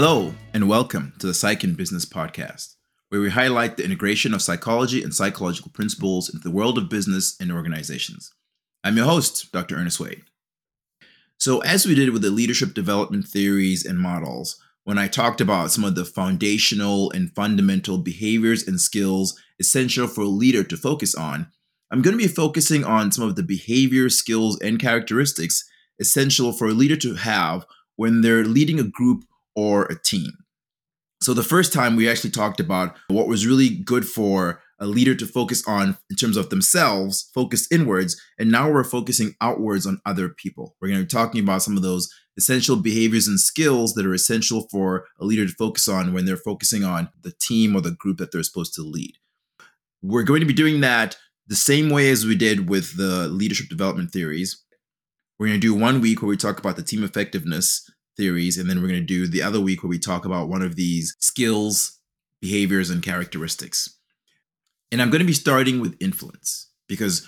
Hello, and welcome to the Psych in Business podcast, where we highlight the integration of psychology and psychological principles into the world of business and organizations. I'm your host, Dr. Ernest Wayde. So, as we did with the leadership development theories and models, when I talked about some of the foundational and fundamental behaviors and skills essential for a leader to focus on, I'm going to be focusing on some of the behavior, skills, and characteristics essential for a leader to have when they're leading a group or a team. So, the first time we actually talked about what was really good for a leader to focus on in terms of themselves, focus inwards, and now we're focusing outwards on other people. We're going to be talking about some of those essential behaviors and skills that are essential for a leader to focus on when they're focusing on the team or the group that they're supposed to lead. We're going to be doing that the same way as we did with the leadership development theories. We're going to do one week where we talk about the team effectiveness theories, and then we're going to do the other week where we talk about one of these skills, behaviors, and characteristics. And I'm going to be starting with influence because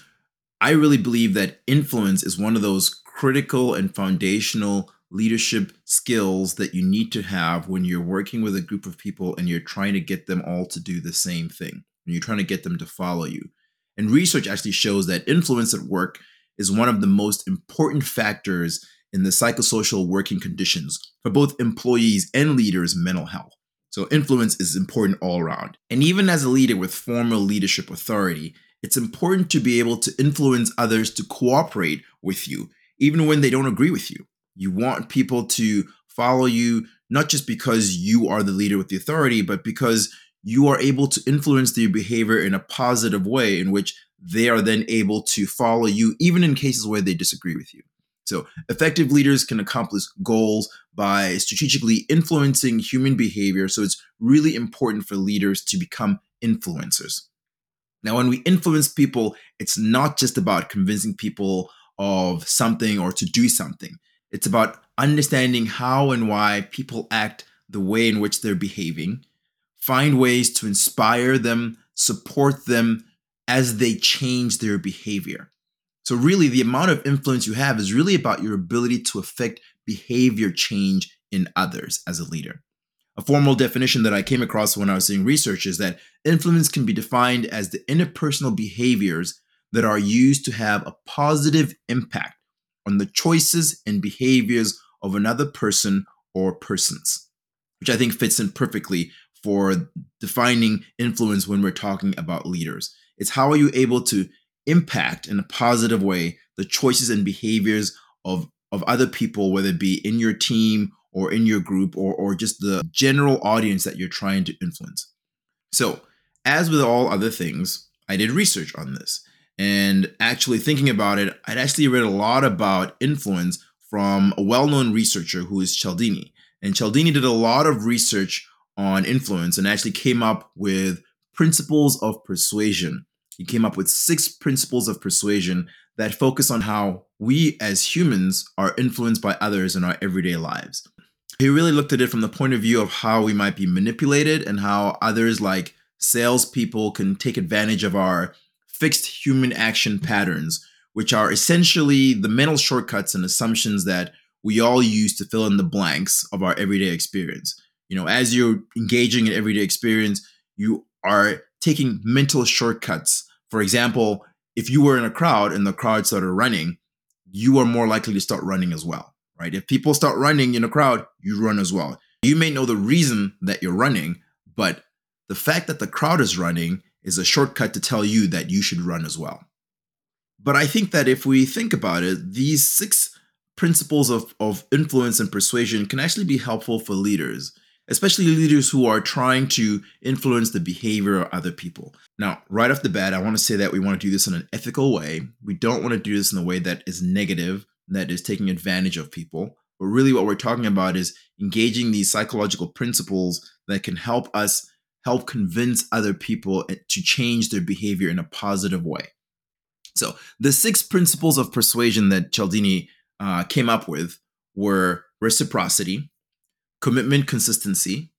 I really believe that influence is one of those critical and foundational leadership skills that you need to have when you're working with a group of people and you're trying to get them all to do the same thing. And you're trying to get them to follow you. And research actually shows that influence at work is one of the most important factors in the psychosocial working conditions for both employees and leaders' mental health. So, influence is important all around. And even as a leader with formal leadership authority, it's important to be able to influence others to cooperate with you, even when they don't agree with you. You want people to follow you, not just because you are the leader with the authority, but because you are able to influence their behavior in a positive way in which they are then able to follow you, even in cases where they disagree with you. So, effective leaders can accomplish goals by strategically influencing human behavior. So, it's really important for leaders to become influencers. Now, when we influence people, it's not just about convincing people of something or to do something, it's about understanding how and why people act the way in which they're behaving, find ways to inspire them, support them as they change their behavior. So, really, the amount of influence you have is really about your ability to affect behavior change in others as a leader. A formal definition that I came across when I was doing research is that influence can be defined as the interpersonal behaviors that are used to have a positive impact on the choices and behaviors of another person or persons, which I think fits in perfectly for defining influence when we're talking about leaders. It's how are you able to impact in a positive way the choices and behaviors of of other people whether it be in your team or in your group or or just the general audience that you're trying to influence. So as with all other things i did research on this. And actually thinking about it i'd actually read a lot about influence from a well-known researcher who is cialdini. And cialdini did a lot of research on influence and actually came up with principles of persuasion he came up with six principles of persuasion that focus on how we as humans are influenced by others in our everyday lives. He really looked at it from the point of view of how we might be manipulated and how others, like salespeople, can take advantage of our fixed human action patterns, which are essentially the mental shortcuts and assumptions that we all use to fill in the blanks of our everyday experience. You know, as you're engaging in everyday experience, you are taking mental shortcuts for example, if you were in a crowd and the crowd started running, you are more likely to start running as well, right? If people start running in a crowd, you run as well. You may know the reason that you're running, but the fact that the crowd is running is a shortcut to tell you that you should run as well. But I think that if we think about it, these six principles of, of influence and persuasion can actually be helpful for leaders especially leaders who are trying to influence the behavior of other people. Now, right off the bat, I want to say that we want to do this in an ethical way. We don't want to do this in a way that is negative, that is taking advantage of people. But really, what we're talking about is engaging these psychological principles that can help us help convince other people to change their behavior in a positive way. So, the six principles of persuasion that Cialdini uh, came up with were reciprocity, commitment consistency,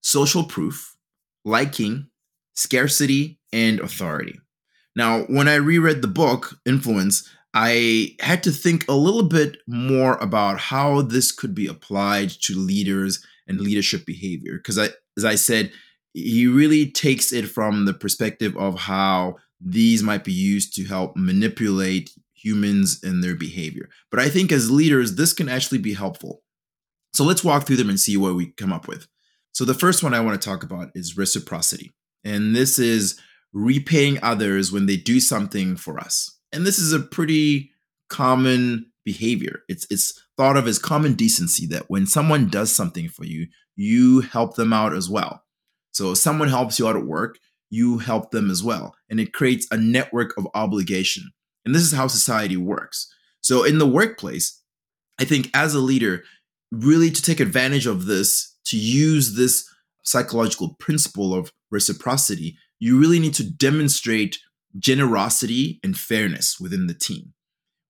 social proof, liking, scarcity, and authority. Now, when I reread the book, Influence, I had to think a little bit more about how this could be applied to leaders and leadership behavior. Because I, as I said, he really takes it from the perspective of how these might be used to help manipulate humans and their behavior. But I think as leaders, this can actually be helpful. So let's walk through them and see what we come up with. So the first one I want to talk about is reciprocity. And this is repaying others when they do something for us. And this is a pretty common behavior. It's it's thought of as common decency that when someone does something for you, you help them out as well. So if someone helps you out at work, you help them as well. And it creates a network of obligation. And this is how society works. So in the workplace, I think as a leader, really to take advantage of this, to use this psychological principle of reciprocity, you really need to demonstrate generosity and fairness within the team.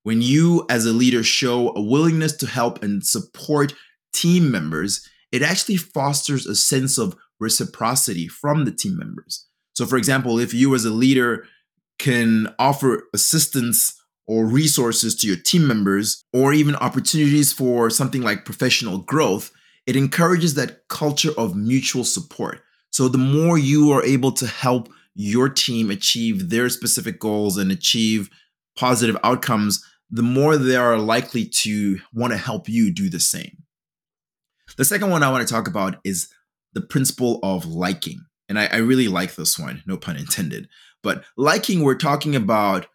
When you, as a leader, show a willingness to help and support team members, it actually fosters a sense of reciprocity from the team members. So, for example, if you, as a leader, can offer assistance or resources to your team members, or even opportunities for something like professional growth, it encourages that culture of mutual support. So, the more you are able to help your team achieve their specific goals and achieve positive outcomes, the more they are likely to want to help you do the same. The second one I want to talk about is the principle of liking. And I, I really like this one, no pun intended. But liking, we're talking about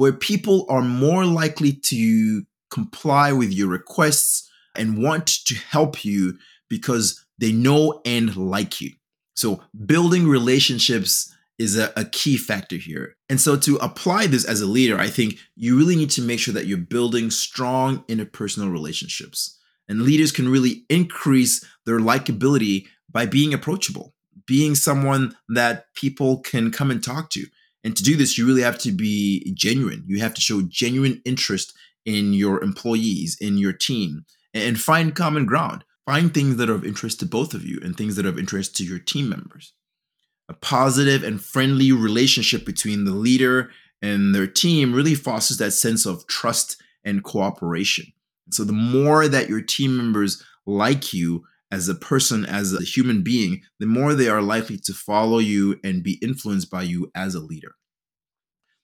where people are more likely to comply with your requests and want to help you because they know and like you. So, building relationships is a, a, key factor here. And so, to apply this as a leader, I think you really need to make sure that you're building strong interpersonal relationships. And leaders can really increase their likability by being approachable, being someone that people can come and talk to. And to do this, you really have to be genuine. You have to show genuine interest in your employees, in your team, and find common ground. Find things that are of interest to both of you and things that are of interest to your team members. A positive and friendly relationship between the leader and their team really fosters that sense of trust and cooperation. So, the more that your team members like you as a person, as a human being, the more they are likely to follow you and be influenced by you as a leader.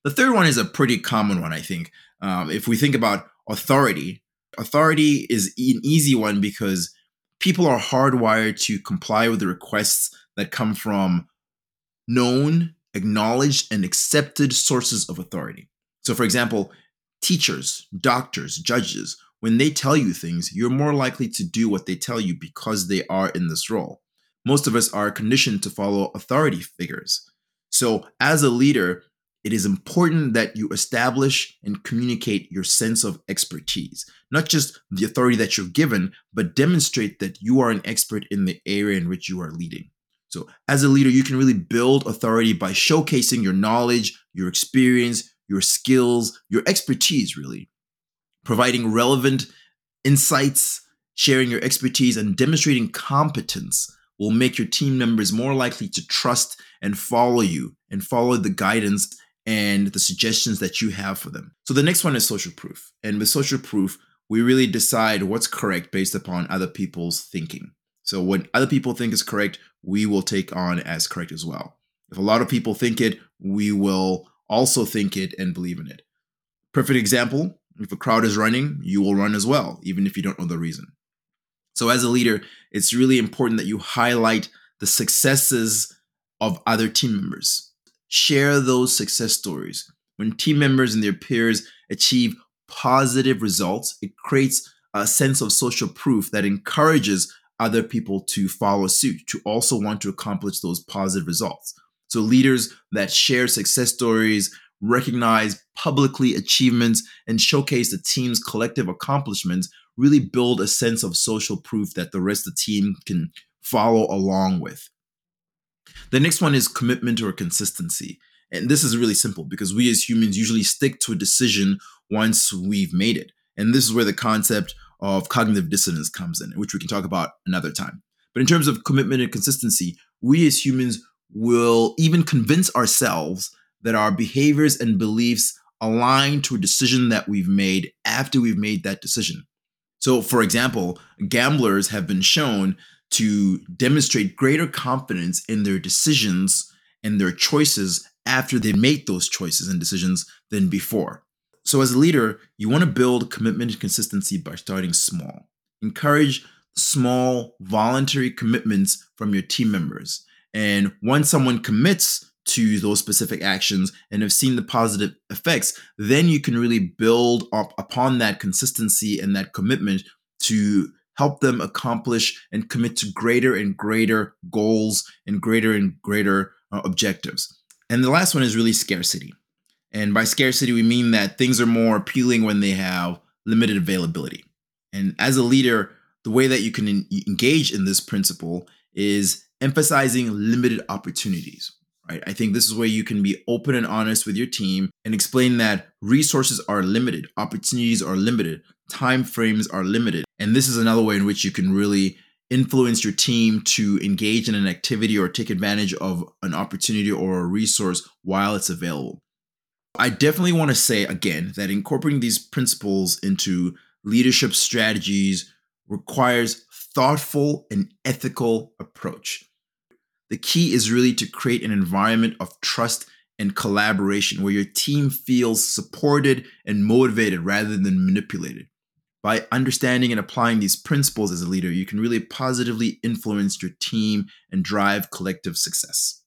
The third one is a pretty common one, I think. Um, if we think about authority, authority is an easy one because people are hardwired to comply with the requests that come from known, acknowledged, and accepted sources of authority. So, for example, teachers, doctors, judges, when they tell you things, you're more likely to do what they tell you because they are in this role. Most of us are conditioned to follow authority figures. So, as a leader, it is important that you establish and communicate your sense of expertise, not just the authority that you're given, but demonstrate that you are an expert in the area in which you are leading. So, as a leader, you can really build authority by showcasing your knowledge, your experience, your skills, your expertise, really. Providing relevant insights, sharing your expertise, and demonstrating competence will make your team members more likely to trust and follow you and follow the guidance and the suggestions that you have for them. So the next one is social proof. And with social proof, we really decide what's correct based upon other people's thinking. So what other people think is correct, we will take on as correct as well. If a lot of people think it, we will also think it and believe in it. Perfect example if a crowd is running, you will run as well, even if you don't know the reason. So, as a leader, it's really important that you highlight the successes of other team members share those success stories. When team members and their peers achieve positive results, it creates a sense of social proof that encourages other people to follow suit, to also want to accomplish those positive results. So, leaders that share success stories, recognize publicly achievements, and showcase the team's collective accomplishments really build a sense of social proof that the rest of the team can follow along with. The next one is commitment or consistency. And this is really simple because we as humans usually stick to a decision once we've made it. And this is where the concept of cognitive dissonance comes in, which we can talk about another time. But in terms of commitment and consistency, we as humans will even convince ourselves that our behaviors and beliefs align to a decision that we've made after we've made that decision. So, for example, gamblers have been shown to demonstrate greater confidence in their decisions and their choices after they make those choices and decisions than before. So, as a leader, you want to build commitment and consistency by starting small. Encourage small voluntary commitments from your team members. And once someone commits to those specific actions and have seen the positive effects, then you can really build up upon that consistency and that commitment to help them accomplish and commit to greater and greater goals and greater and greater uh, objectives. And the last one is really scarcity. And by scarcity, we mean that things are more appealing when they have limited availability. And as a leader, the way that you can engage in this principle is emphasizing limited opportunities right? I think this is where you can be open and honest with your team and explain that resources are limited opportunities are limited time frames are limited. And this is another way in which you can really influence your team to engage in an activity or take advantage of an opportunity or a resource while it's available. I definitely want to say again that incorporating these principles into leadership strategies requires thoughtful and ethical approach the key is really to create an environment of trust and collaboration where your team feels supported and motivated rather than manipulated. By understanding and applying these principles as a leader, you can really positively influence your team and drive collective success.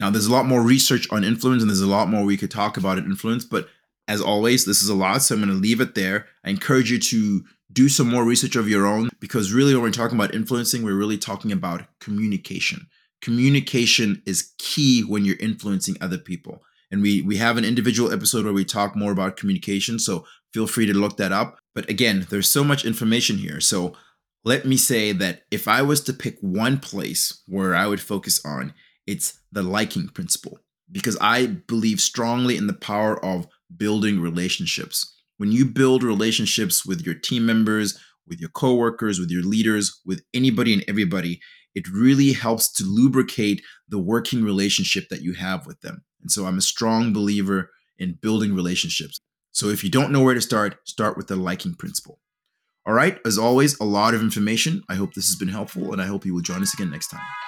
Now, there's a lot more research on influence, and there's a lot more we could talk about in influence, but as always, this is a lot, so I'm going to leave it there. I encourage you to do some more research of your own because really when we're talking about influencing we're really talking about communication. Communication is key when you're influencing other people. And we we have an individual episode where we talk more about communication so feel free to look that up. But again there's so much information here. So let me say that if i was to pick one place where i would focus on it's the liking principle because i believe strongly in the power of building relationships when you build relationships with your team members, with your coworkers, with your leaders, with anybody and everybody, it really helps to lubricate the working relationship that you have with them. And so I'm a strong believer in building relationships. So if you don't know where to start, start with the liking principle. All right, as always, a lot of information. I hope this has been helpful, and I hope you will join us again next time.